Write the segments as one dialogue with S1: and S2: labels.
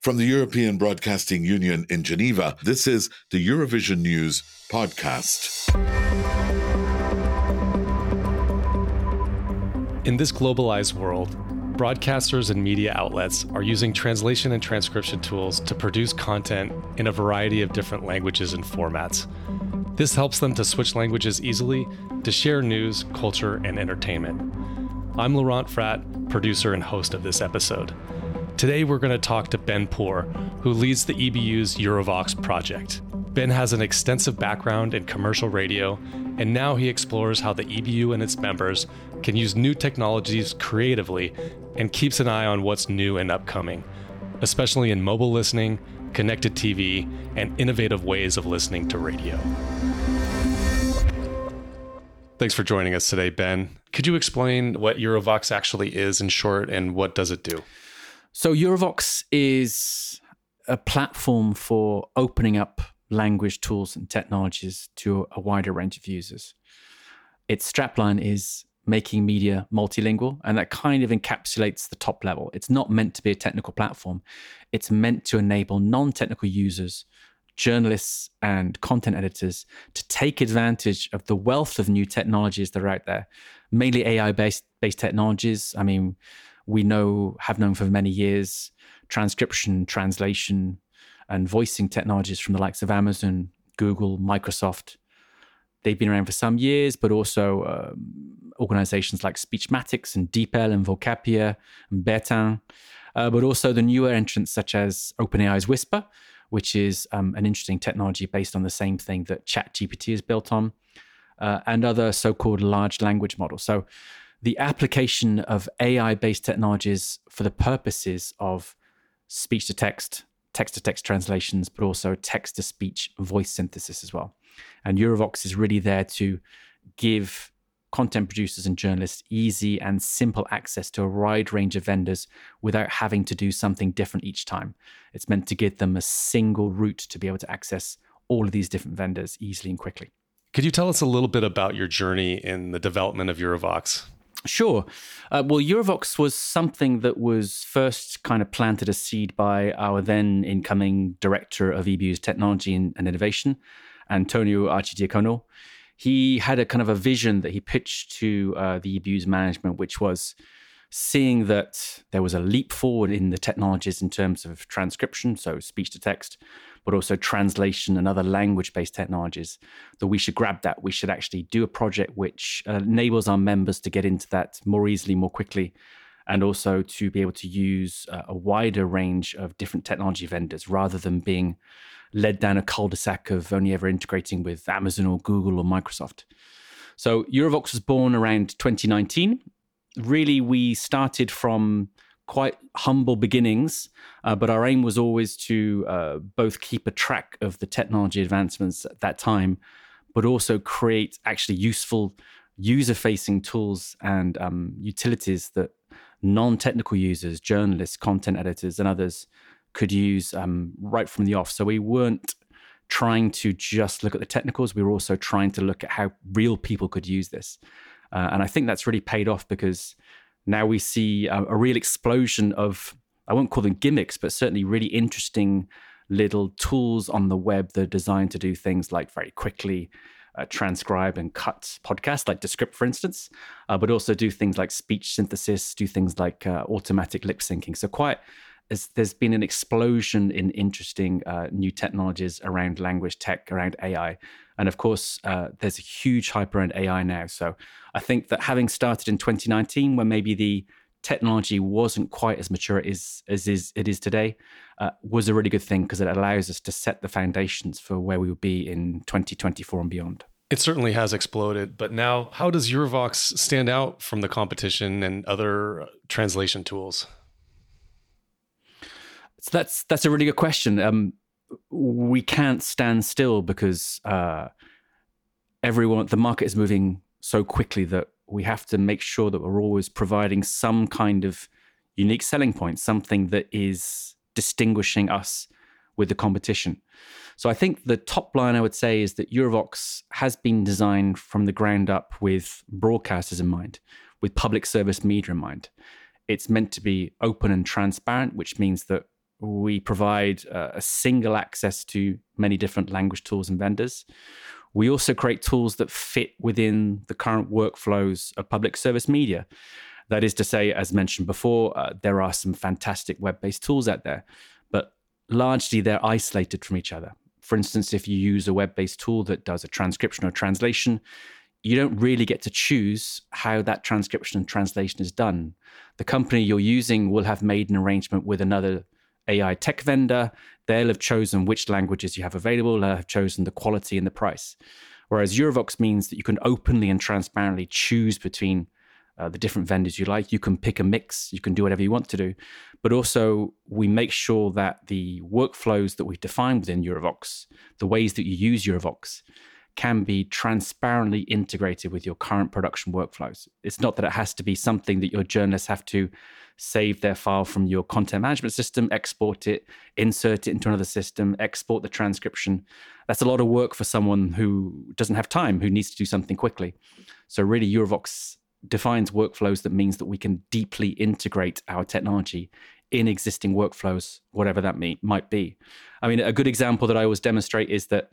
S1: From the European Broadcasting Union in Geneva, this is the Eurovision News podcast.
S2: In this globalized world, broadcasters and media outlets are using translation and transcription tools to produce content in a variety of different languages and formats. This helps them to switch languages easily to share news, culture, and entertainment. I'm Laurent Frat, producer and host of this episode. Today, we're going to talk to Ben Poor, who leads the EBU's Eurovox project. Ben has an extensive background in commercial radio, and now he explores how the EBU and its members can use new technologies creatively and keeps an eye on what's new and upcoming, especially in mobile listening, connected TV, and innovative ways of listening to radio. Thanks for joining us today, Ben. Could you explain what Eurovox actually is in short and what does it do?
S3: So Eurovox is a platform for opening up language tools and technologies to a wider range of users. Its strapline is making media multilingual, and that kind of encapsulates the top level. It's not meant to be a technical platform, it's meant to enable non technical users, journalists, and content editors to take advantage of the wealth of new technologies that are out there, mainly AI based based technologies. I mean, we know have known for many years transcription, translation, and voicing technologies from the likes of Amazon, Google, Microsoft. They've been around for some years, but also um, organizations like Speechmatics and DeepL and Vocapia and Bertin, uh, but also the newer entrants such as OpenAI's Whisper, which is um, an interesting technology based on the same thing that ChatGPT is built on, uh, and other so called large language models. So the application of AI based technologies for the purposes of speech to text, text to text translations, but also text to speech voice synthesis as well. And Eurovox is really there to give content producers and journalists easy and simple access to a wide range of vendors without having to do something different each time. It's meant to give them a single route to be able to access all of these different vendors easily and quickly.
S2: Could you tell us a little bit about your journey in the development of Eurovox?
S3: Sure. Uh, well, Eurovox was something that was first kind of planted a seed by our then incoming director of EBU's technology and, and innovation, Antonio Arcidiacono. He had a kind of a vision that he pitched to uh, the EBU's management, which was seeing that there was a leap forward in the technologies in terms of transcription, so speech to text, but also translation and other language based technologies, that we should grab that. We should actually do a project which uh, enables our members to get into that more easily, more quickly, and also to be able to use uh, a wider range of different technology vendors rather than being led down a cul de sac of only ever integrating with Amazon or Google or Microsoft. So Eurovox was born around 2019. Really, we started from quite humble beginnings, uh, but our aim was always to uh, both keep a track of the technology advancements at that time, but also create actually useful user facing tools and um, utilities that non technical users, journalists, content editors, and others could use um, right from the off. So we weren't trying to just look at the technicals, we were also trying to look at how real people could use this. Uh, and I think that's really paid off because now we see a, a real explosion of, I won't call them gimmicks, but certainly really interesting little tools on the web that are designed to do things like very quickly uh, transcribe and cut podcasts, like Descript, for instance, uh, but also do things like speech synthesis, do things like uh, automatic lip syncing. So, quite there's been an explosion in interesting uh, new technologies around language tech, around AI. And of course, uh, there's a huge hype around AI now. So I think that having started in 2019, when maybe the technology wasn't quite as mature as, as is, it is today, uh, was a really good thing because it allows us to set the foundations for where we will be in 2024 and beyond.
S2: It certainly has exploded, but now how does Eurovox stand out from the competition and other translation tools?
S3: That's that's a really good question. Um, we can't stand still because uh, everyone, the market is moving so quickly that we have to make sure that we're always providing some kind of unique selling point, something that is distinguishing us with the competition. So I think the top line I would say is that Eurovox has been designed from the ground up with broadcasters in mind, with public service media in mind. It's meant to be open and transparent, which means that We provide uh, a single access to many different language tools and vendors. We also create tools that fit within the current workflows of public service media. That is to say, as mentioned before, uh, there are some fantastic web based tools out there, but largely they're isolated from each other. For instance, if you use a web based tool that does a transcription or translation, you don't really get to choose how that transcription and translation is done. The company you're using will have made an arrangement with another AI tech vendor. They'll have chosen which languages you have available, they'll have chosen the quality and the price. Whereas Eurovox means that you can openly and transparently choose between uh, the different vendors you like. You can pick a mix, you can do whatever you want to do. But also, we make sure that the workflows that we've defined within Eurovox, the ways that you use Eurovox, can be transparently integrated with your current production workflows. It's not that it has to be something that your journalists have to save their file from your content management system, export it, insert it into another system, export the transcription. That's a lot of work for someone who doesn't have time, who needs to do something quickly. So, really, Eurovox defines workflows that means that we can deeply integrate our technology in existing workflows, whatever that may, might be. I mean, a good example that I always demonstrate is that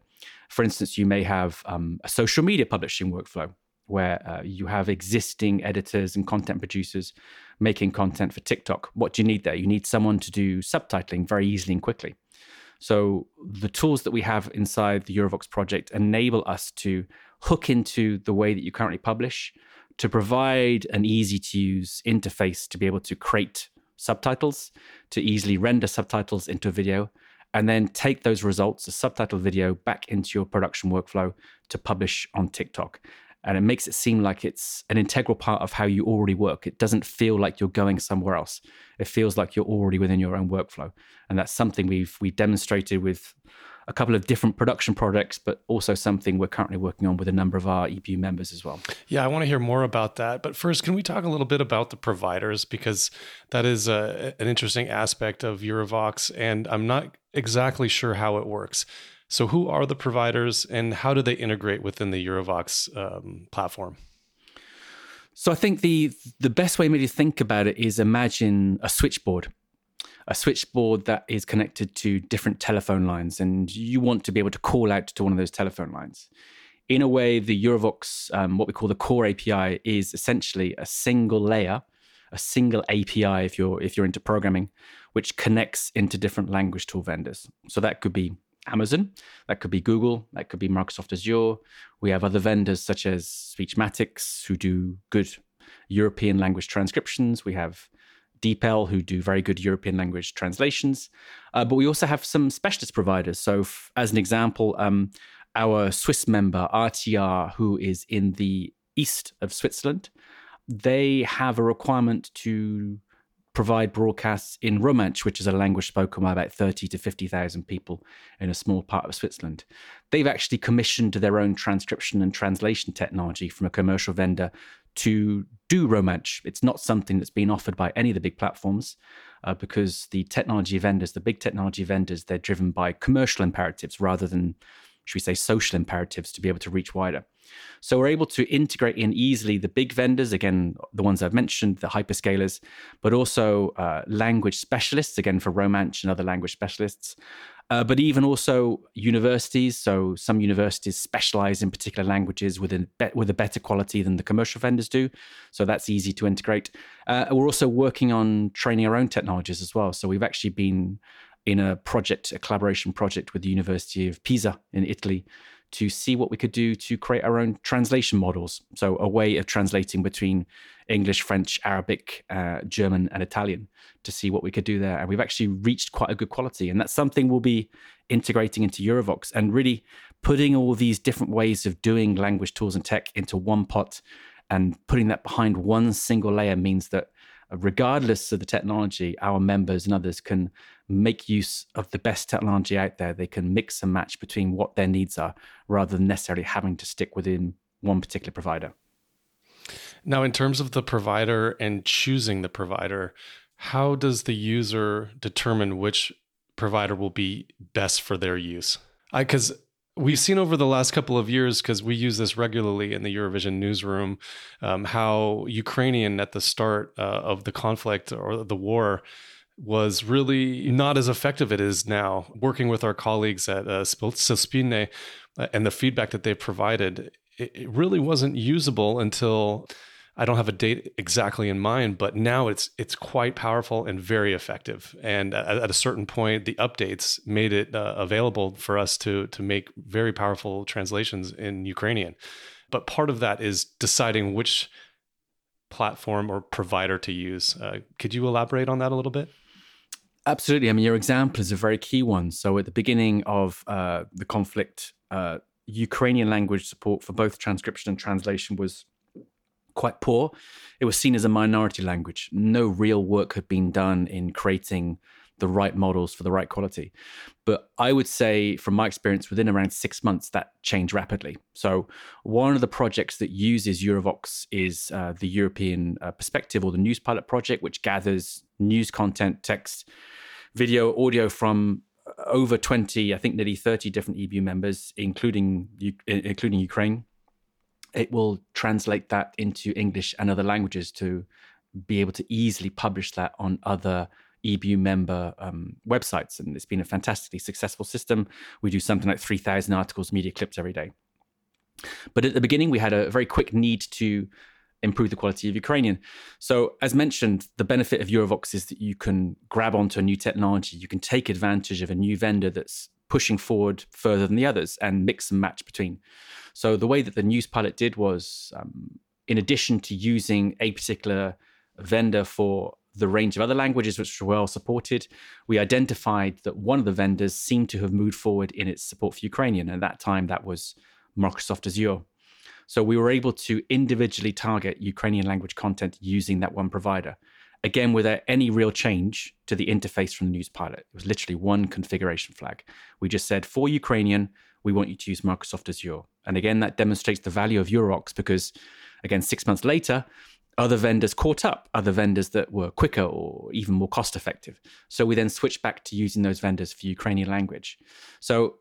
S3: for instance, you may have um, a social media publishing workflow where uh, you have existing editors and content producers making content for TikTok. What do you need there? You need someone to do subtitling very easily and quickly. So the tools that we have inside the Eurovox project enable us to hook into the way that you currently publish to provide an easy to use interface to be able to create subtitles, to easily render subtitles into a video, and then take those results, a subtitle video, back into your production workflow to publish on TikTok. And it makes it seem like it's an integral part of how you already work. It doesn't feel like you're going somewhere else. It feels like you're already within your own workflow. And that's something we've we demonstrated with a couple of different production projects, but also something we're currently working on with a number of our EBU members as well.
S2: Yeah, I want to hear more about that. But first, can we talk a little bit about the providers? Because that is a, an interesting aspect of Eurovox, and I'm not exactly sure how it works. So, who are the providers and how do they integrate within the Eurovox um, platform?
S3: So, I think the the best way maybe to think about it is imagine a switchboard a switchboard that is connected to different telephone lines, and you want to be able to call out to one of those telephone lines. In a way, the Eurovox, um, what we call the core API, is essentially a single layer, a single API if you're if you're into programming, which connects into different language tool vendors. So that could be Amazon, that could be Google, that could be Microsoft Azure. We have other vendors such as Speechmatics who do good European language transcriptions. We have DeepL, who do very good European language translations. Uh, but we also have some specialist providers. So, f- as an example, um, our Swiss member, RTR, who is in the east of Switzerland, they have a requirement to provide broadcasts in Romansh, which is a language spoken by about 30 to 50,000 people in a small part of Switzerland. They've actually commissioned their own transcription and translation technology from a commercial vendor to do Romansh. It's not something that's been offered by any of the big platforms uh, because the technology vendors, the big technology vendors, they're driven by commercial imperatives rather than, should we say, social imperatives to be able to reach wider. So we're able to integrate in easily the big vendors, again, the ones I've mentioned, the hyperscalers, but also uh, language specialists, again, for Romansh and other language specialists, uh, but even also universities. So some universities specialize in particular languages with a, with a better quality than the commercial vendors do. So that's easy to integrate. Uh, we're also working on training our own technologies as well. So we've actually been in a project, a collaboration project with the University of Pisa in Italy to see what we could do to create our own translation models. So, a way of translating between English, French, Arabic, uh, German, and Italian to see what we could do there. And we've actually reached quite a good quality. And that's something we'll be integrating into Eurovox and really putting all these different ways of doing language tools and tech into one pot and putting that behind one single layer means that regardless of the technology, our members and others can make use of the best technology out there. They can mix and match between what their needs are rather than necessarily having to stick within one particular provider.
S2: Now, in terms of the provider and choosing the provider, how does the user determine which provider will be best for their use? Because we've seen over the last couple of years, because we use this regularly in the Eurovision newsroom, um, how Ukrainian at the start uh, of the conflict or the war was really not as effective it is now. Working with our colleagues at uh, Suspilne uh, and the feedback that they provided, it, it really wasn't usable until I don't have a date exactly in mind, but now it's it's quite powerful and very effective. And at, at a certain point, the updates made it uh, available for us to to make very powerful translations in Ukrainian. But part of that is deciding which platform or provider to use. Uh, could you elaborate on that a little bit?
S3: Absolutely. I mean, your example is a very key one. So at the beginning of uh, the conflict, uh, Ukrainian language support for both transcription and translation was quite poor. It was seen as a minority language. No real work had been done in creating the right models for the right quality. But I would say, from my experience, within around six months, that changed rapidly. So, one of the projects that uses Eurovox is uh, the European uh, Perspective or the News Pilot project, which gathers news content, text, video, audio from uh, over 20, I think nearly 30 different EBU members, including including Ukraine it will translate that into English and other languages to be able to easily publish that on other EBU member um, websites. And it's been a fantastically successful system. We do something like 3,000 articles, media clips every day. But at the beginning, we had a very quick need to improve the quality of Ukrainian. So, as mentioned, the benefit of Eurovox is that you can grab onto a new technology, you can take advantage of a new vendor that's pushing forward further than the others and mix and match between. So the way that the news pilot did was, um, in addition to using a particular vendor for the range of other languages which were well supported, we identified that one of the vendors seemed to have moved forward in its support for Ukrainian. And at that time, that was Microsoft Azure. So we were able to individually target Ukrainian language content using that one provider. Again, without any real change to the interface from the news pilot. It was literally one configuration flag. We just said for Ukrainian, we want you to use Microsoft Azure. And again, that demonstrates the value of Eurovox because, again, six months later, other vendors caught up, other vendors that were quicker or even more cost effective. So we then switched back to using those vendors for Ukrainian language. So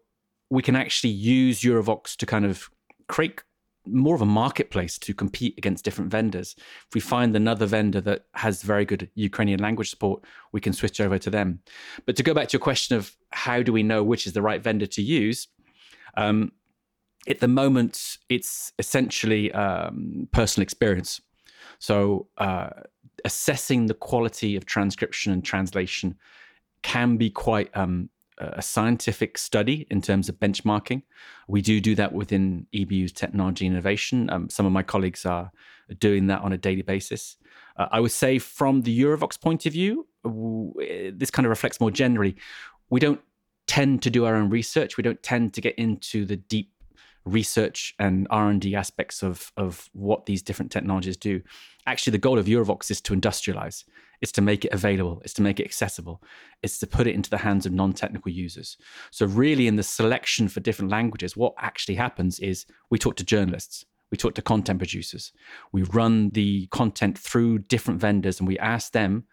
S3: we can actually use Eurovox to kind of create more of a marketplace to compete against different vendors. If we find another vendor that has very good Ukrainian language support, we can switch over to them. But to go back to your question of how do we know which is the right vendor to use, um, at the moment, it's essentially um, personal experience. So, uh, assessing the quality of transcription and translation can be quite um, a scientific study in terms of benchmarking. We do do that within EBU's technology innovation. Um, some of my colleagues are doing that on a daily basis. Uh, I would say, from the Eurovox point of view, w- this kind of reflects more generally. We don't tend to do our own research. We don't tend to get into the deep research and r&d aspects of, of what these different technologies do. Actually the goal of eurovox is to industrialize it's to make it available it's to make it accessible it's to put it into the hands of non-technical users. So really in the selection for different languages what actually happens is we talk to journalists we talk to content producers we run the content through different vendors and we ask them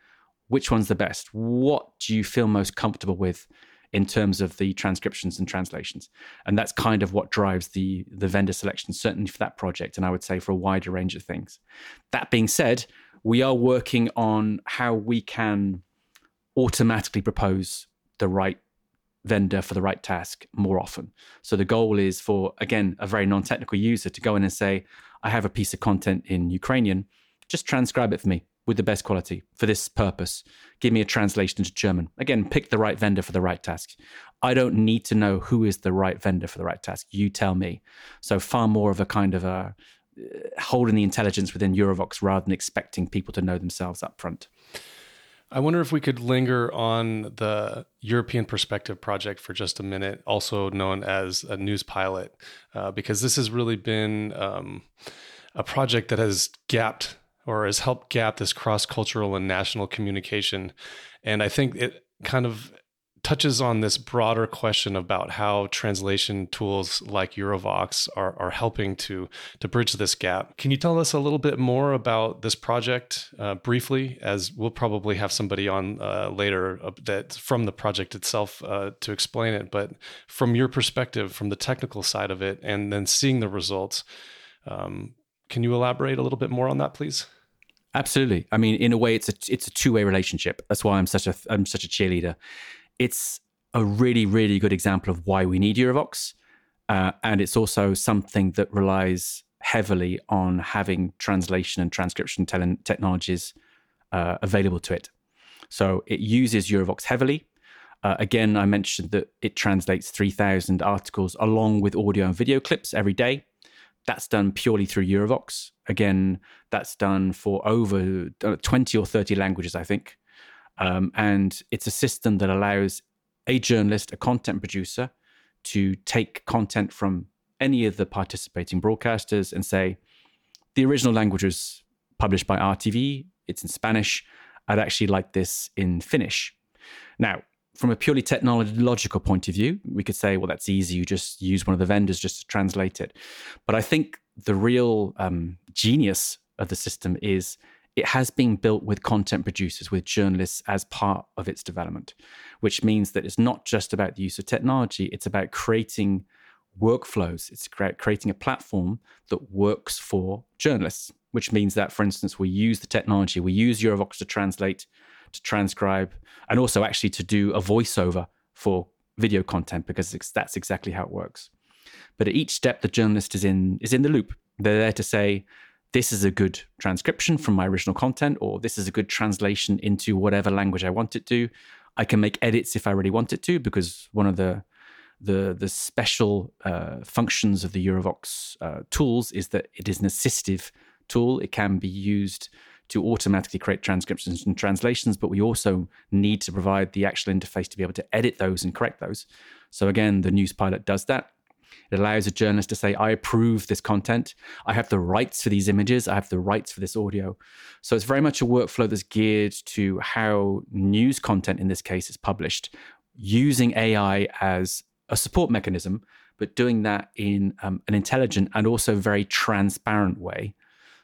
S3: which one's the best? What do you feel most comfortable with in terms of the transcriptions and translations. And that's kind of what drives the, the vendor selection, certainly for that project, and I would say for a wider range of things. That being said, we are working on how we can automatically propose the right vendor for the right task more often. So the goal is for, again, a very non technical user to go in and say, I have a piece of content in Ukrainian, just transcribe it for me with the best quality for this purpose. Give me a translation into German. Again, pick the right vendor for the right task. I don't need to know who is the right vendor for the right task. You tell me. So far more of a kind of a uh, holding the intelligence within Eurovox rather than expecting people to know themselves up front.
S2: I wonder if we could linger on the European Perspective Project for just a minute, also known as a news pilot, uh, because this has really been um, a project that has gapped or has helped gap this cross cultural and national communication. And I think it kind of touches on this broader question about how translation tools like Eurovox are, are helping to, to bridge this gap. Can you tell us a little bit more about this project uh, briefly, as we'll probably have somebody on uh, later that from the project itself uh, to explain it. But from your perspective, from the technical side of it, and then seeing the results, um, can you elaborate a little bit more on that, please?
S3: Absolutely. I mean, in a way, it's a it's a two way relationship. That's why I'm such a I'm such a cheerleader. It's a really really good example of why we need Eurovox, uh, and it's also something that relies heavily on having translation and transcription te- technologies uh, available to it. So it uses Eurovox heavily. Uh, again, I mentioned that it translates 3,000 articles along with audio and video clips every day. That's done purely through Eurovox. Again, that's done for over uh, 20 or 30 languages, I think. Um, and it's a system that allows a journalist, a content producer, to take content from any of the participating broadcasters and say, the original language was published by RTV, it's in Spanish. I'd actually like this in Finnish. Now, from a purely technological point of view, we could say, well, that's easy. You just use one of the vendors just to translate it. But I think the real um, genius of the system is it has been built with content producers, with journalists as part of its development, which means that it's not just about the use of technology, it's about creating workflows. It's creating a platform that works for journalists, which means that, for instance, we use the technology, we use Eurovox to translate, to transcribe, and also actually to do a voiceover for video content because that's exactly how it works. But at each step, the journalist is in is in the loop. They're there to say, this is a good transcription from my original content, or this is a good translation into whatever language I want it to. I can make edits if I really want it to, because one of the the the special uh, functions of the Eurovox uh, tools is that it is an assistive tool. It can be used to automatically create transcriptions and translations, but we also need to provide the actual interface to be able to edit those and correct those. So again, the News Pilot does that. It allows a journalist to say, I approve this content. I have the rights for these images. I have the rights for this audio. So it's very much a workflow that's geared to how news content in this case is published using AI as a support mechanism, but doing that in um, an intelligent and also very transparent way,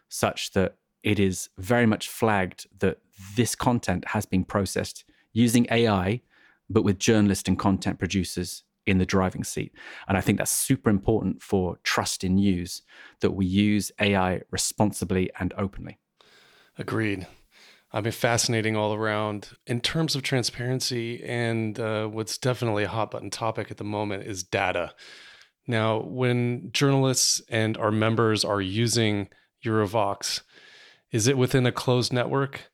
S3: such that it is very much flagged that this content has been processed using AI, but with journalists and content producers in the driving seat. And I think that's super important for trust in news that we use AI responsibly and openly.
S2: Agreed. I've been fascinating all around. In terms of transparency, and uh, what's definitely a hot button topic at the moment is data. Now, when journalists and our members are using Eurovox, is it within a closed network?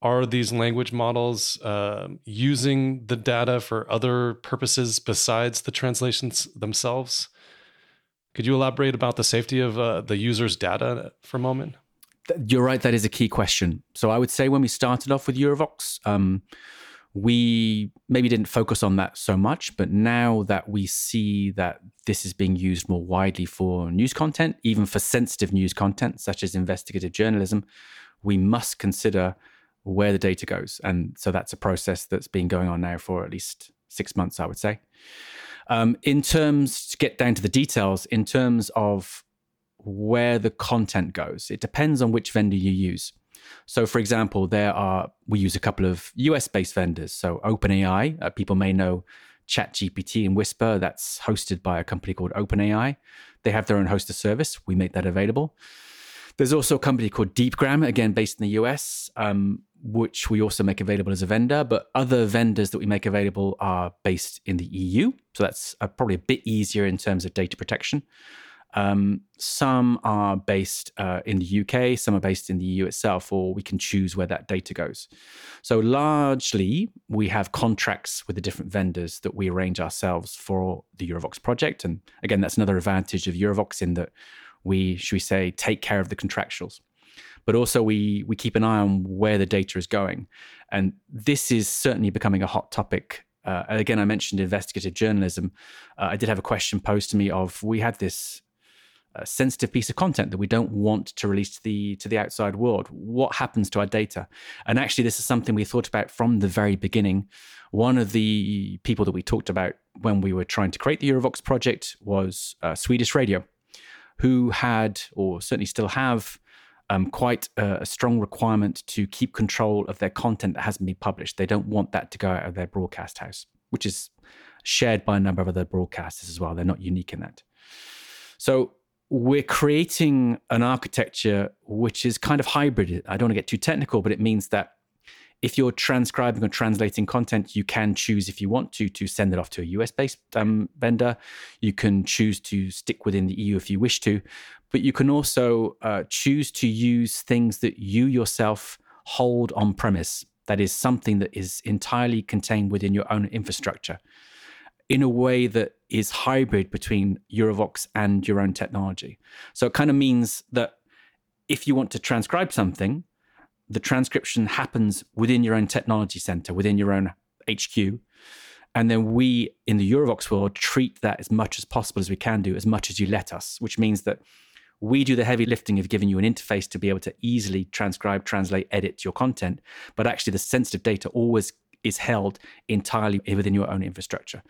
S2: Are these language models uh, using the data for other purposes besides the translations themselves? Could you elaborate about the safety of uh, the user's data for a moment?
S3: You're right. That is a key question. So I would say when we started off with Eurovox, um, we maybe didn't focus on that so much, but now that we see that this is being used more widely for news content, even for sensitive news content such as investigative journalism, we must consider where the data goes. And so that's a process that's been going on now for at least six months, I would say. Um, in terms, to get down to the details, in terms of where the content goes. It depends on which vendor you use. So, for example, there are we use a couple of US-based vendors. So, OpenAI, uh, people may know ChatGPT and Whisper. That's hosted by a company called OpenAI. They have their own hosted service. We make that available. There's also a company called DeepGram, again based in the US, um, which we also make available as a vendor. But other vendors that we make available are based in the EU, so that's uh, probably a bit easier in terms of data protection. Um, some are based uh, in the UK, some are based in the EU itself, or we can choose where that data goes. So, largely, we have contracts with the different vendors that we arrange ourselves for the Eurovox project. And again, that's another advantage of Eurovox in that we, should we say, take care of the contractuals. But also, we, we keep an eye on where the data is going. And this is certainly becoming a hot topic uh, again, I mentioned investigative journalism. Uh, I did have a question posed to me of we had this a sensitive piece of content that we don't want to release to the to the outside world. What happens to our data? And actually this is something we thought about from the very beginning. One of the people that we talked about when we were trying to create the eurovox project was uh, swedish radio who had or certainly still have um, quite a, a, strong requirement to keep control of their content that hasn't been published. They don't want that to go out of their broadcast house which is shared by a number of other broadcasters as well. They're not unique in that. So we're creating an architecture which is kind of hybrid. I don't want to get too technical, but it means that if you're transcribing or translating content, you can choose if you want to to send it off to a US based um, vendor. You can choose to stick within the EU if you wish to, but you can also uh, choose to use things that you yourself hold on premise. That is something that is entirely contained within your own infrastructure in a way that is hybrid between Eurovox and your own technology. So it kind of means that if you want to transcribe something, the transcription happens within your own technology center, within your own HQ. And then we in the Eurovox world treat that as much as possible as we can do, as much as you let us, which means that we do the heavy lifting of giving you an interface to be able to easily transcribe, translate, edit your content. But actually, the sensitive data always is held entirely within your own infrastructure.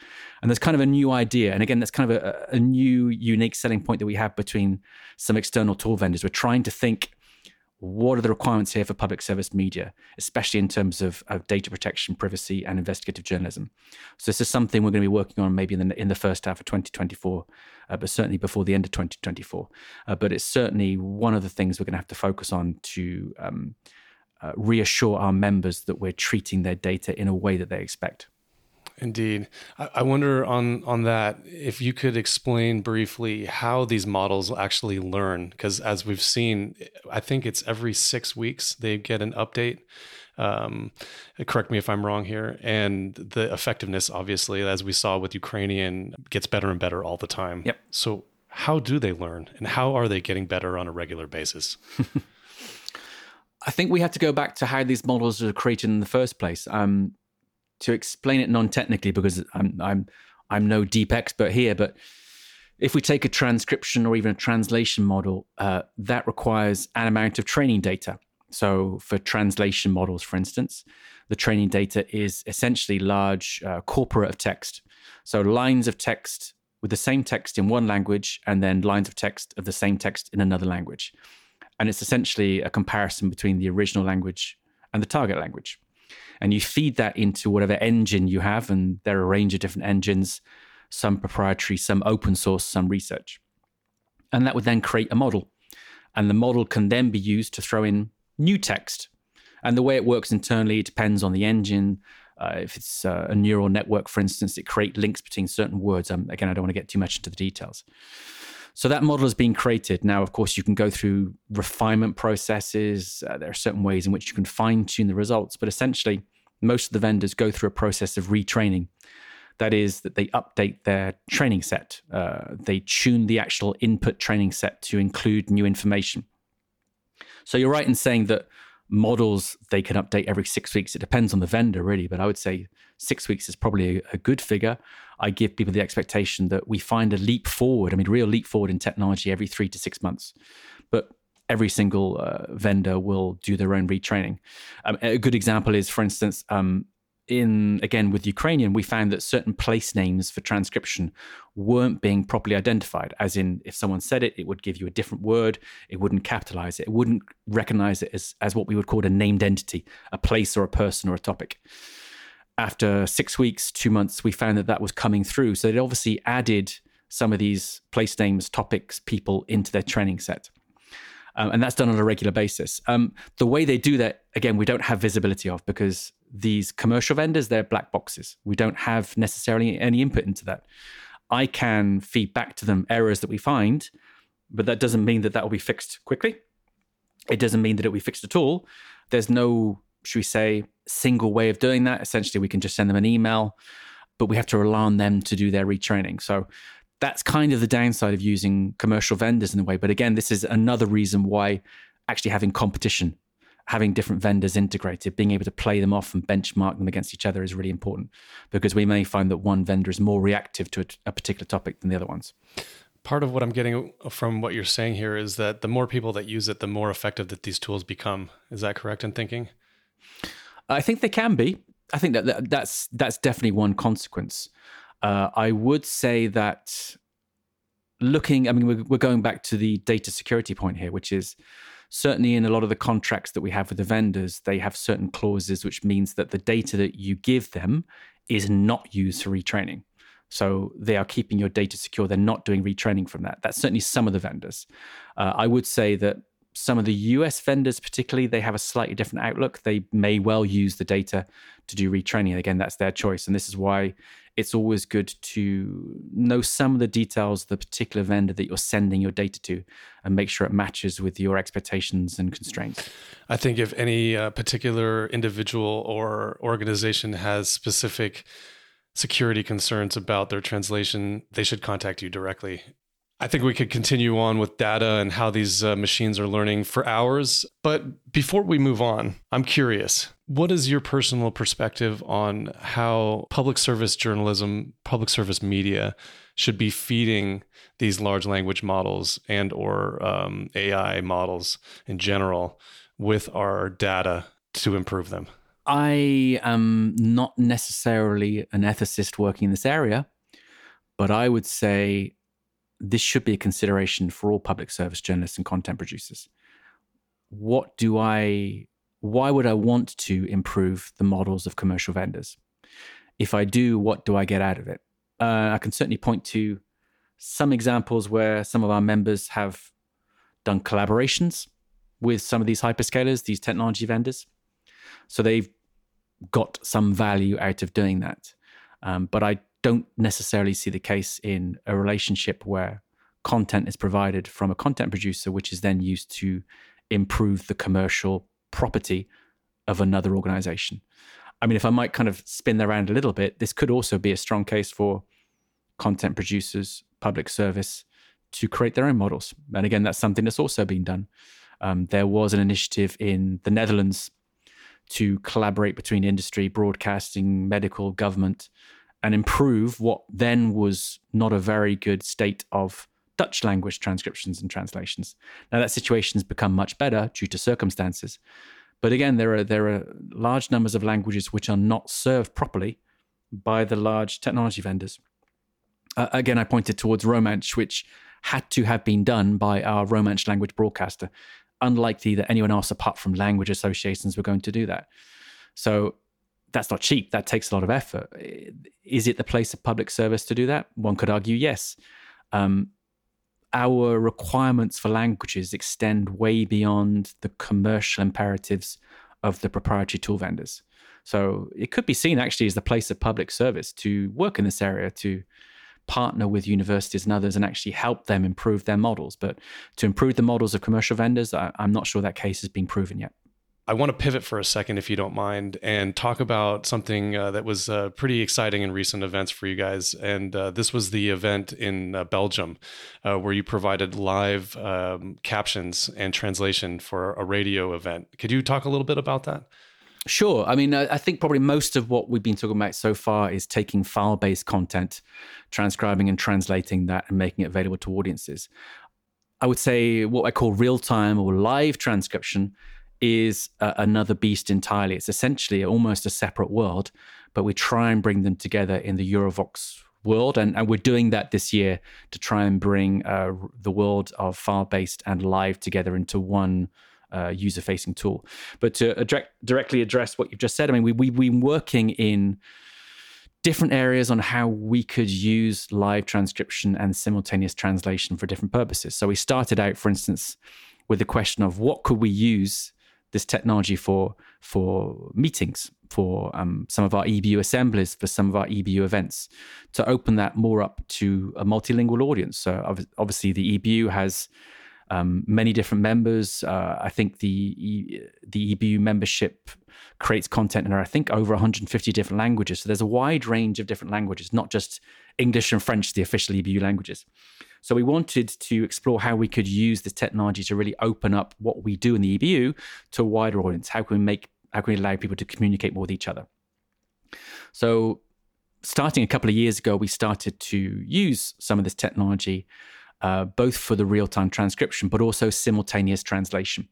S3: And there's kind of a new idea. And again, that's kind of a, a new, unique selling point that we have between some external tool vendors. We're trying to think what are the requirements here for public service media, especially in terms of, of, data protection, privacy, and investigative journalism. So this is something we're going to be working on maybe in the, in the first half of 2024, uh, but certainly before the end of 2024. Uh, but it's certainly one of the things we're going to have to focus on to um, uh, reassure our members that we're treating their data in a way that they expect.
S2: Indeed. I wonder on on that if you could explain briefly how these models actually learn, because as we've seen, I think it's every six weeks they get an update. Um, correct me if I'm wrong here. And the effectiveness, obviously, as we saw with Ukrainian, gets better and better all the time.
S3: Yep.
S2: So how do they learn, and how are they getting better on a regular basis?
S3: I think we have to go back to how these models are created in the first place. Um, to explain it non-technically because I'm I'm I'm no deep expert here, but if we take a transcription or even a translation model, uh, that requires an amount of training data. So for translation models, for instance, the training data is essentially large uh, corpora of text. So lines of text with the same text in one language and then lines of text of the same text in another language. And it's essentially a comparison between the original language and the target language and you feed that into whatever engine you have. And there are a range of different engines, some proprietary, some open source, some research. And that would then create a model. And the model can then be used to throw in new text. And the way it works internally depends on the engine. Uh, if it's uh, a neural network, for instance, it creates links between certain words. Um, again, I don't want to get too much into the details. So that model has been created. Now, of course, you can go through refinement processes. Uh, there are certain ways in which you can fine tune the results, but essentially, most of the vendors go through a process of retraining. That is, that they update their training set. Uh, they tune the actual input training set to include new information. So you're right in saying that models they can update every six weeks. It depends on the vendor, really, but I would say six weeks is probably a, a good figure. I give people the expectation that we find a leap forward, I mean, real leap forward in technology every three to six months. But every single uh, vendor will do their own retraining. Um, a good example is, for instance, um, in again with Ukrainian, we found that certain place names for transcription weren't being properly identified. As in, if someone said it, it would give you a different word. It wouldn't capitalize it. It wouldn't recognize it as as what we would call a named entity, a place or a person or a topic after six weeks, two months, we found that that was coming through. So they obviously added some of these place names, topics, people into their training set. Um, and that's done on a regular basis. Um, the way they do that, again, we don't have visibility of because these commercial vendors, they're black boxes. We don't have necessarily any input into that. I can feed back to them errors that we find, but that doesn't mean that that will be fixed quickly. It doesn't mean that it will be fixed at all. There's no should we say, single way of doing that. Essentially, we can just send them an email, but we have to rely on them to do their retraining. So that's kind of the downside of using commercial vendors in a way. But again, this is another reason why actually having competition, having different vendors integrated, being able to play them off and benchmark them against each other is really important because we may find that one vendor is more reactive to a, a particular topic than the other ones
S2: part of what I'm getting from what you're saying here is that the more people that use it, the more effective that these tools become. Is that correct in thinking?
S3: I think they can be. I think that, that that's that's definitely one consequence. Uh, I would say that looking, I mean, we're, we're going back to the data security point here, which is certainly in a lot of the contracts that we have with the vendors, they have certain clauses which means that the data that you give them is not used for retraining. So they are keeping your data secure. They're not doing retraining from that. That's certainly some of the vendors. Uh, I would say that some of the US vendors, particularly, they have a slightly different outlook. They may well use the data to do retraining. Again, that's their choice. And this is why it's always good to know some of the details of the particular vendor that you're sending your data to and make sure it matches with your expectations and constraints.
S2: I think if any uh, particular individual or organization has specific security concerns about their translation, they should contact you directly. I think we could continue on with data and how these uh, machines are learning for hours. But before we move on, I'm curious what is your personal perspective on how public service journalism, public service media should be feeding these large language models and or um, AI models in general with our data to improve them?
S3: I am not necessarily an ethicist working in this area, but I would say this should be a consideration for all public service journalists and content producers. What do I, why would I want to improve the models of commercial vendors? If I do, what do I get out of it? Uh, I can certainly point to some examples where some of our members have done collaborations with some of these hyperscalers, these technology vendors. So they've got some value out of doing that. Um, but I don't necessarily see the case in a relationship where content is provided from a content producer, which is then used to improve the commercial property of another organization. I mean, if I might kind of spin that around a little bit, this could also be a strong case for content producers, public service to create their own models. And again, that's something that's also been done. Um, there was an initiative in the Netherlands to collaborate between industry, broadcasting, medical, government and improve what then was not a very good state of Dutch language transcriptions and translations. Now that situation has become much better due to circumstances. But again, there are there are large numbers of languages which are not served properly by the large technology vendors. Uh, again, I pointed towards Romansh, which had to have been done by our Romansh language broadcaster. Unlikely that anyone else apart from language associations were going to do that. So that's not cheap. That takes a lot of effort. Is it the place of public service to do that? One could argue yes. Um, our requirements for languages extend way beyond the commercial imperatives of the proprietary tool vendors. So it could be seen actually as the place of public service to work in this area, to partner with universities and others and actually help them improve their models. But to improve the models of commercial vendors, I, am not sure that case has been proven yet.
S2: I want to pivot for a second, if you don't mind, and talk about something uh, that was uh, pretty exciting in recent events for you guys. And uh, this was the event in uh, Belgium uh, where you provided live um, captions and translation for a radio event. Could you talk a little bit about that?
S3: Sure. I mean, I think probably most of what we've been talking about so far is taking file based content, transcribing and translating that, and making it available to audiences. I would say what I call real time or live transcription is uh, another beast entirely. It's essentially almost a separate world, but we try and bring them together in the Eurovox world. And, and we're doing that this year to try and bring uh, the world of file based and live together into one. Uh, user facing tool. But to direct, directly address what you've just said, I mean, we, we've been working in different areas on how we could use live transcription and simultaneous translation for different purposes. So we started out, for instance, with the question of what could we use this technology for for meetings, for um, some of our EBU assemblies, for some of our EBU events, to open that more up to a multilingual audience. So obviously, the EBU has um, many different members. Uh, I think the the EBU membership creates content in I think over 150 different languages. So there's a wide range of different languages, not just English and French, the official EBU languages. So we wanted to explore how we could use this technology to really open up what we do in the EBU to a wider audience. How can we make how can we allow people to communicate more with each other? So starting a couple of years ago, we started to use some of this technology uh, both for the real-time transcription, but also simultaneous translation.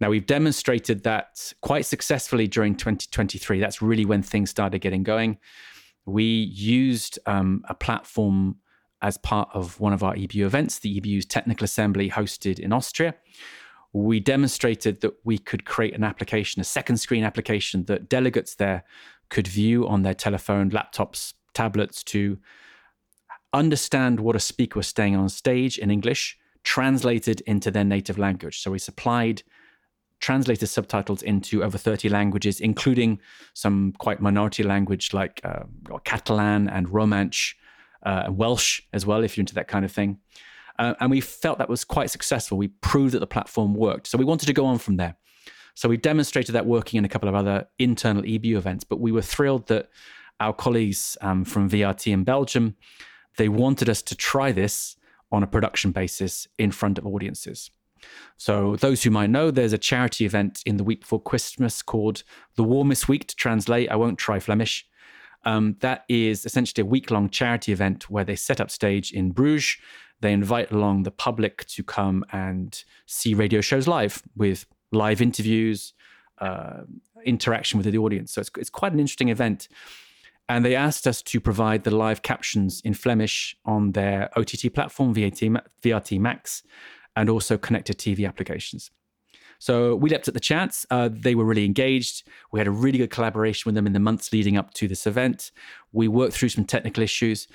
S3: Now, we've demonstrated that quite successfully during 2023. That's really when things started getting going. We used um, a platform as part of one of our EBU events, the EBU's technical assembly hosted in Austria. We demonstrated that we could create an application, a second screen application that delegates there could view on their telephone, laptops, tablets to understand what a speaker was saying on stage in English, translated into their native language. So we supplied translated subtitles into over 30 languages, including some quite minority language like uh, Catalan and Romansh, uh, Welsh as well, if you're into that kind of thing. Uh, and we felt that was quite successful. We proved that the platform worked. So we wanted to go on from there. So we demonstrated that working in a couple of other internal EBU events, but we were thrilled that our colleagues um, from VRT in Belgium, they wanted us to try this on a production basis in front of audiences. So, those who might know, there's a charity event in the week before Christmas called The Warmest Week to translate. I won't try Flemish. Um, that is essentially a week long charity event where they set up stage in Bruges. They invite along the public to come and see radio shows live with live interviews, uh, interaction with the audience. So, it's, it's quite an interesting event. And they asked us to provide the live captions in Flemish on their OTT platform, VAT, VRT Max and also connected TV applications. So we leapt at the chance. Uh, they were really engaged. We had a really good collaboration with them in the months leading up to this event. We worked through some technical issues,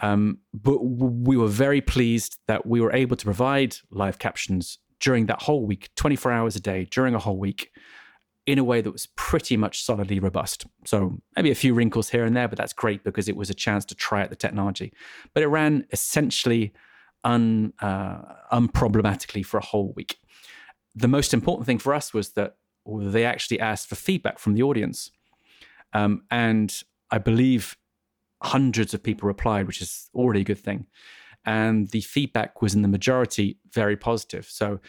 S3: um, but we were very pleased that we were able to provide live captions during that whole week, 24 hours a day, during a whole week, in a way that was pretty much solidly robust. So maybe a few wrinkles here and there, but that's great because it was a chance to try out the technology. But it ran essentially un, uh, unproblematically for a whole week. The most important thing for us was that they actually asked for feedback from the audience. Um, and I believe hundreds of people replied, which is already a good thing. And the feedback was in the majority very positive. So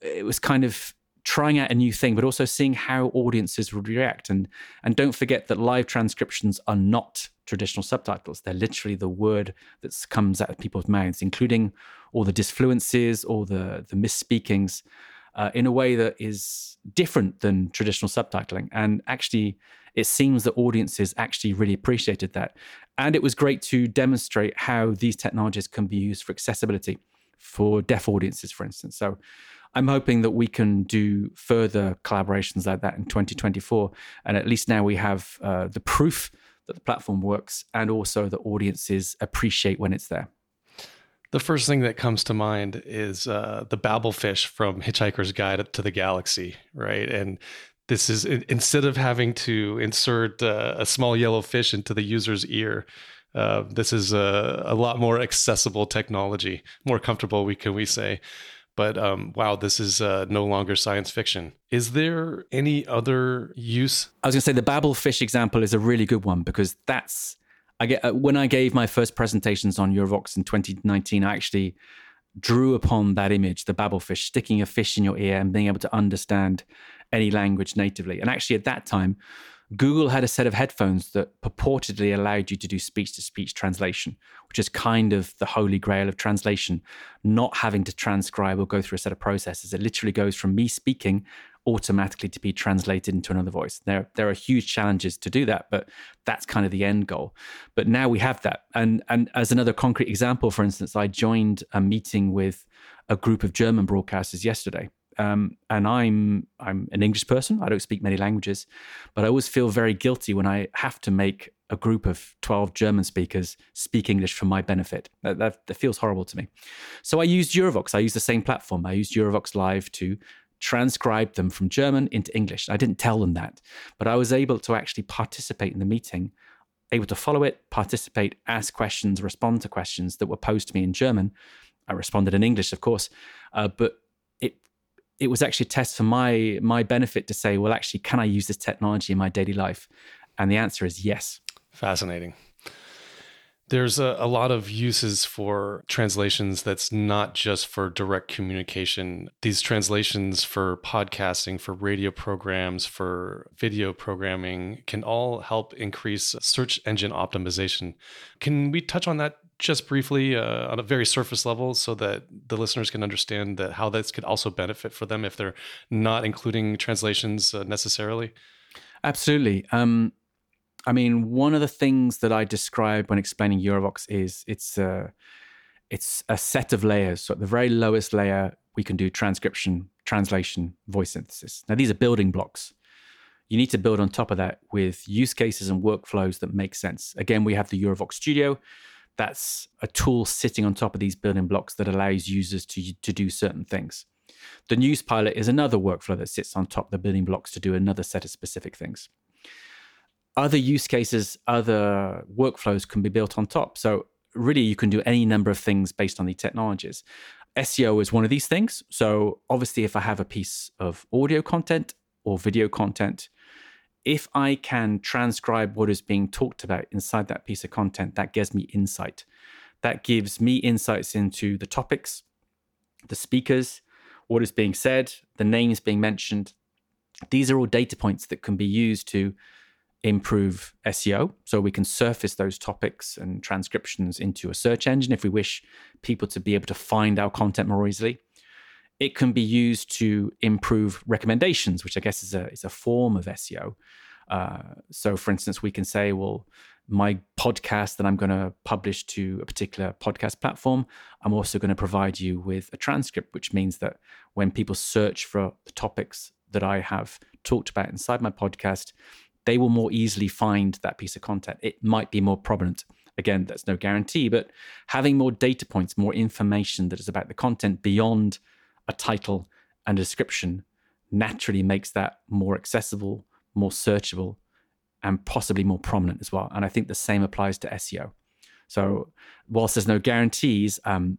S3: it was kind of trying out a new thing, but also seeing how audiences would react. And and don't forget that live transcriptions are not traditional subtitles. They're literally the word that comes out of people's mouths, including all the disfluencies, all the the misspeakings, uh, in a way that is different than traditional subtitling. And actually, it seems that audiences actually really appreciated that. And it was great to demonstrate how these technologies can be used for accessibility for deaf audiences, for instance. So I'm hoping that we can do further collaborations like that in 2024. And at least now we have uh, the proof that the platform works and also that audiences appreciate when it's there.
S2: The first thing that comes to mind is uh, the Babelfish from Hitchhiker's Guide to the Galaxy, right? And this is instead of having to insert uh, a small yellow fish into the user's ear, uh, this is a, a, lot more accessible technology, more comfortable, we can we say. But um, wow, this is uh, no longer science fiction. Is there any other use?
S3: I was going to say the Babel fish example is a really good one because that's I get uh, when I gave my first presentations on Eurovox in 2019, I actually drew upon that image, the Babel fish, sticking a fish in your ear and being able to understand any language natively. And actually, at that time, Google had a set of headphones that purportedly allowed you to do speech to speech translation, which is kind of the holy grail of translation, not having to transcribe or go through a set of processes. It literally goes from me speaking automatically to be translated into another voice. There, there are huge challenges to do that, but that's kind of the end goal. But now we have that. And, and as another concrete example, for instance, I joined a meeting with a group of German broadcasters yesterday um, and I'm I'm an English person. I don't speak many languages, but I always feel very guilty when I have to make a group of 12 German speakers speak English for my benefit. That, that, that feels horrible to me. So I used Eurovox. I used the same platform. I used Eurovox Live to transcribe them from German into English. I didn't tell them that, but I was able to actually participate in the meeting, able to follow it, participate, ask questions, respond to questions that were posed to me in German. I responded in English, of course, uh, but it was actually a test for my my benefit to say, well, actually, can I use this technology in my daily life? And the answer is yes.
S2: Fascinating. There's a, a, lot of uses for translations that's not just for direct communication. These translations for podcasting, for radio programs, for video programming can all help increase search engine optimization. Can we touch on that just briefly uh, on a very surface level so that the listeners can understand that how this could also benefit for them if they're not including translations uh, necessarily?
S3: Absolutely. Um, I mean, one of the things that I describe when explaining Eurovox is it's a, it's a set of layers. So at the very lowest layer, we can do transcription, translation, voice synthesis. Now, these are building blocks. You need to build on top of that with use cases and workflows that make sense. Again, we have the Eurovox Studio, That's a tool sitting on top of these building blocks that allows users to, to do certain things. The news pilot is another workflow that sits on top of the building blocks to do another set of specific things. Other use cases, other workflows can be built on top. So, really, you can do any number of things based on the technologies. SEO is one of these things. So, obviously, if I have a piece of audio content or video content, if I can transcribe what is being talked about inside that piece of content, that gives me insight. That gives me insights into the topics, the speakers, what is being said, the names being mentioned. These are all data points that can be used to improve SEO. So we can surface those topics and transcriptions into a search engine if we wish people to be able to find our content more easily. It can be used to improve recommendations, which I guess is a, is a form of SEO. Uh, so, for instance, we can say, well, my podcast that I'm going to publish to a particular podcast platform, I'm also going to provide you with a transcript, which means that when people search for the topics that I have talked about inside my podcast, they will more easily find that piece of content. It might be more prominent. Again, that's no guarantee, but having more data points, more information that is about the content beyond a title and a description naturally makes that more accessible, more searchable, and possibly more prominent as well. And I think the same applies to SEO. So, whilst there's no guarantees, um,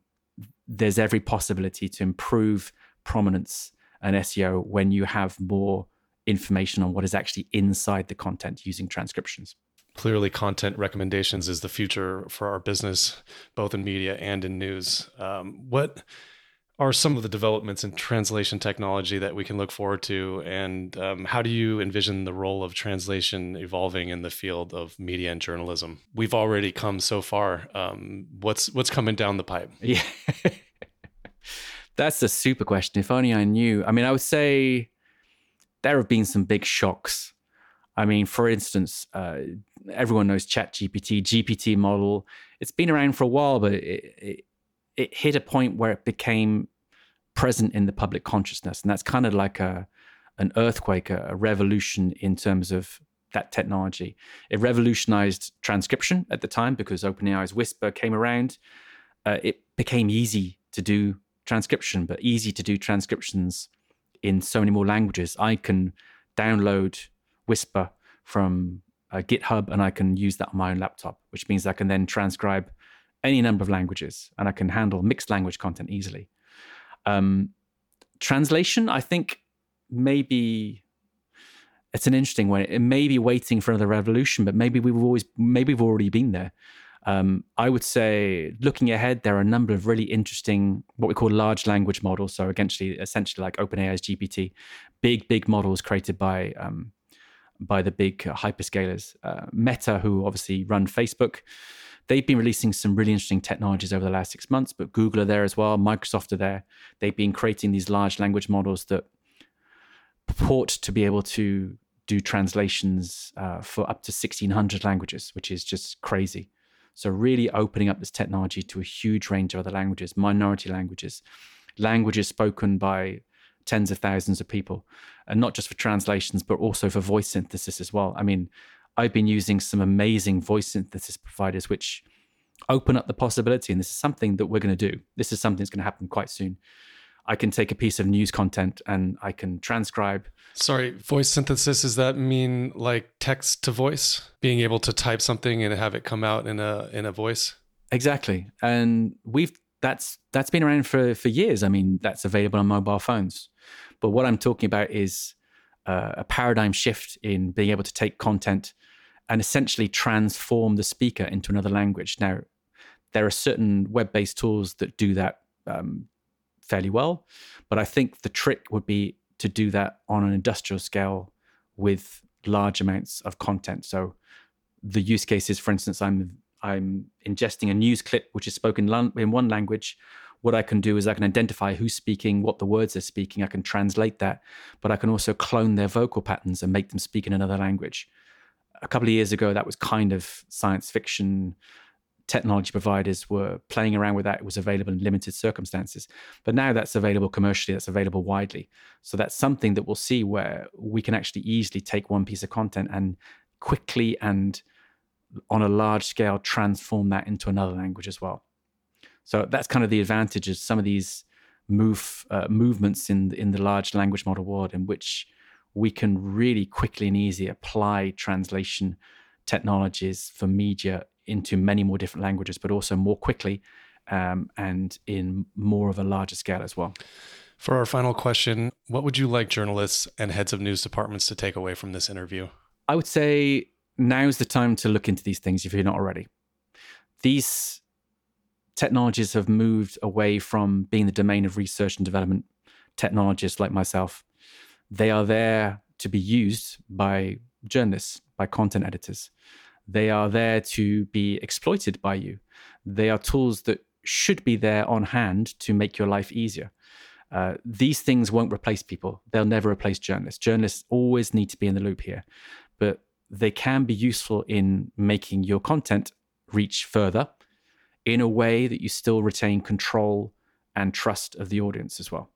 S3: there's every possibility to improve prominence and SEO when you have more information on what is actually inside the content using transcriptions.
S2: Clearly, content recommendations is the future for our business, both in media and in news. Um, what are some of the developments in translation technology that we can look forward to? And um, how do you envision the role of translation evolving in the field of media and journalism? We've already come so far. Um, what's what's coming down the pipe?
S3: Yeah, that's a super question. If only I knew. I mean, I would say there have been some big shocks. I mean, for instance, uh, everyone knows ChatGPT, GPT model. It's been around for a while, but it, it, it hit a point where it became present in the public consciousness, and that's kind of like a an earthquake, a, a revolution in terms of that technology. It revolutionized transcription at the time because OpenAI's Whisper came around. Uh, it became easy to do transcription, but easy to do transcriptions in so many more languages. I can download Whisper from uh, GitHub and I can use that on my own laptop, which means I can then transcribe any number of languages and I can handle mixed language content easily. Um, translation, I think maybe it's an interesting one. It may be waiting for another revolution, but maybe we've always maybe we've already been there. Um, I would say, looking ahead, there are a number of really interesting, what we call large language models. So, essentially, essentially like OpenAI's GPT, big, big models created by um, by the big hyperscalers. Uh, Meta, who obviously run Facebook, they've been releasing some really interesting technologies over the last six months. But Google are there as well. Microsoft are there. They've been creating these large language models that purport to be able to do translations uh, for up to 1600 languages, which is just crazy. So, really opening up this technology to a huge range of other languages, minority languages, languages spoken by tens of thousands of people, and not just for translations, but also for voice synthesis as well. I mean, I've been using some amazing voice synthesis providers, which open up the possibility. And this is something that we're going to do. This is something that's going to happen quite soon. I can take a piece of news content and I can transcribe.
S2: Sorry, voice synthesis, does that mean like text to voice? Being able to type something and have it come out in a in a voice?
S3: Exactly. And we've that's that's been around for for years. I mean, that's available on mobile phones. But what I'm talking about is uh, a paradigm shift in being able to take content and essentially transform the speaker into another language. Now, there are certain web-based tools that do that um, fairly well. But I think the trick would be to do that on an industrial scale with large amounts of content. So the use cases, for instance, I'm I'm ingesting a news clip which is spoken in one language. What I can do is I can identify who's speaking, what the words they're speaking. I can translate that, but I can also clone their vocal patterns and make them speak in another language. A couple of years ago, that was kind of science fiction technology providers were playing around with that. It was available in limited circumstances. But now that's available commercially, that's available widely. So that's something that we'll see where we can actually easily take one piece of content and quickly and on a large scale transform that into another language as well. So that's kind of the advantages. Some of these move uh, movements in in the large language model world in which we can really quickly and easily apply translation technologies for media into many more different languages, but also more quickly um, and in more of a larger scale as well.
S2: For our final question, what would you like journalists and heads of news departments to take away from this interview?
S3: I would say now's the time to look into these things if you're not already. These technologies have moved away from being the domain of research and development technologists like myself. They are there to be used by journalists, by content editors. They are there to be exploited by you. They are tools that should be there on hand to make your life easier. Uh, these things won't replace people. They'll never replace journalists. Journalists always need to be in the loop here, but they can be useful in making your content reach further in a way that you still retain control and trust of the audience as well.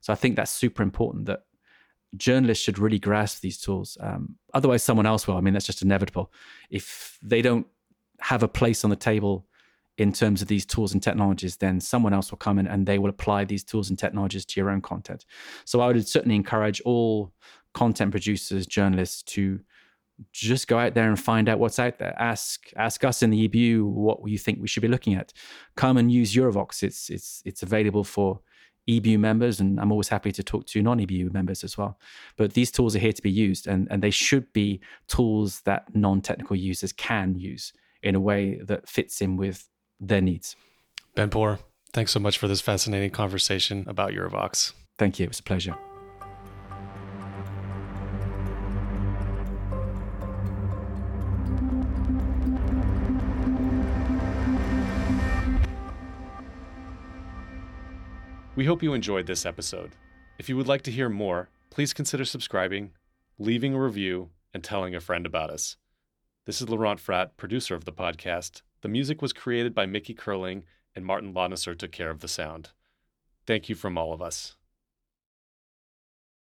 S3: So I think that's super important that journalists should really grasp these tools. Um, otherwise, someone else will. I mean, that's just inevitable. If they don't have a place on the table in terms of these tools and technologies, then someone else will come in and they will apply these tools and technologies to your own content. So I would certainly encourage all content producers, journalists to just go out there and find out what's out there. Ask ask us in the EBU what you think we should be looking at. Come and use Eurovox. It's it's it's available for EBU members, and I'm always happy to talk to non-EBU members as well. But these tools are here to be used, and, and they should be tools that non-technical users can use in a way that fits in with their needs.
S2: Ben Poor, thanks so much for this fascinating conversation about Eurovox.
S3: Thank you. It was a pleasure.
S2: We hope you enjoyed this episode. If you would like to hear more, please consider subscribing, leaving a review, and telling a friend about us. This is Laurent Frat, producer of the podcast. The music was created by Mickey Curling, and Martin Launisser took care of the sound. Thank you from all of us.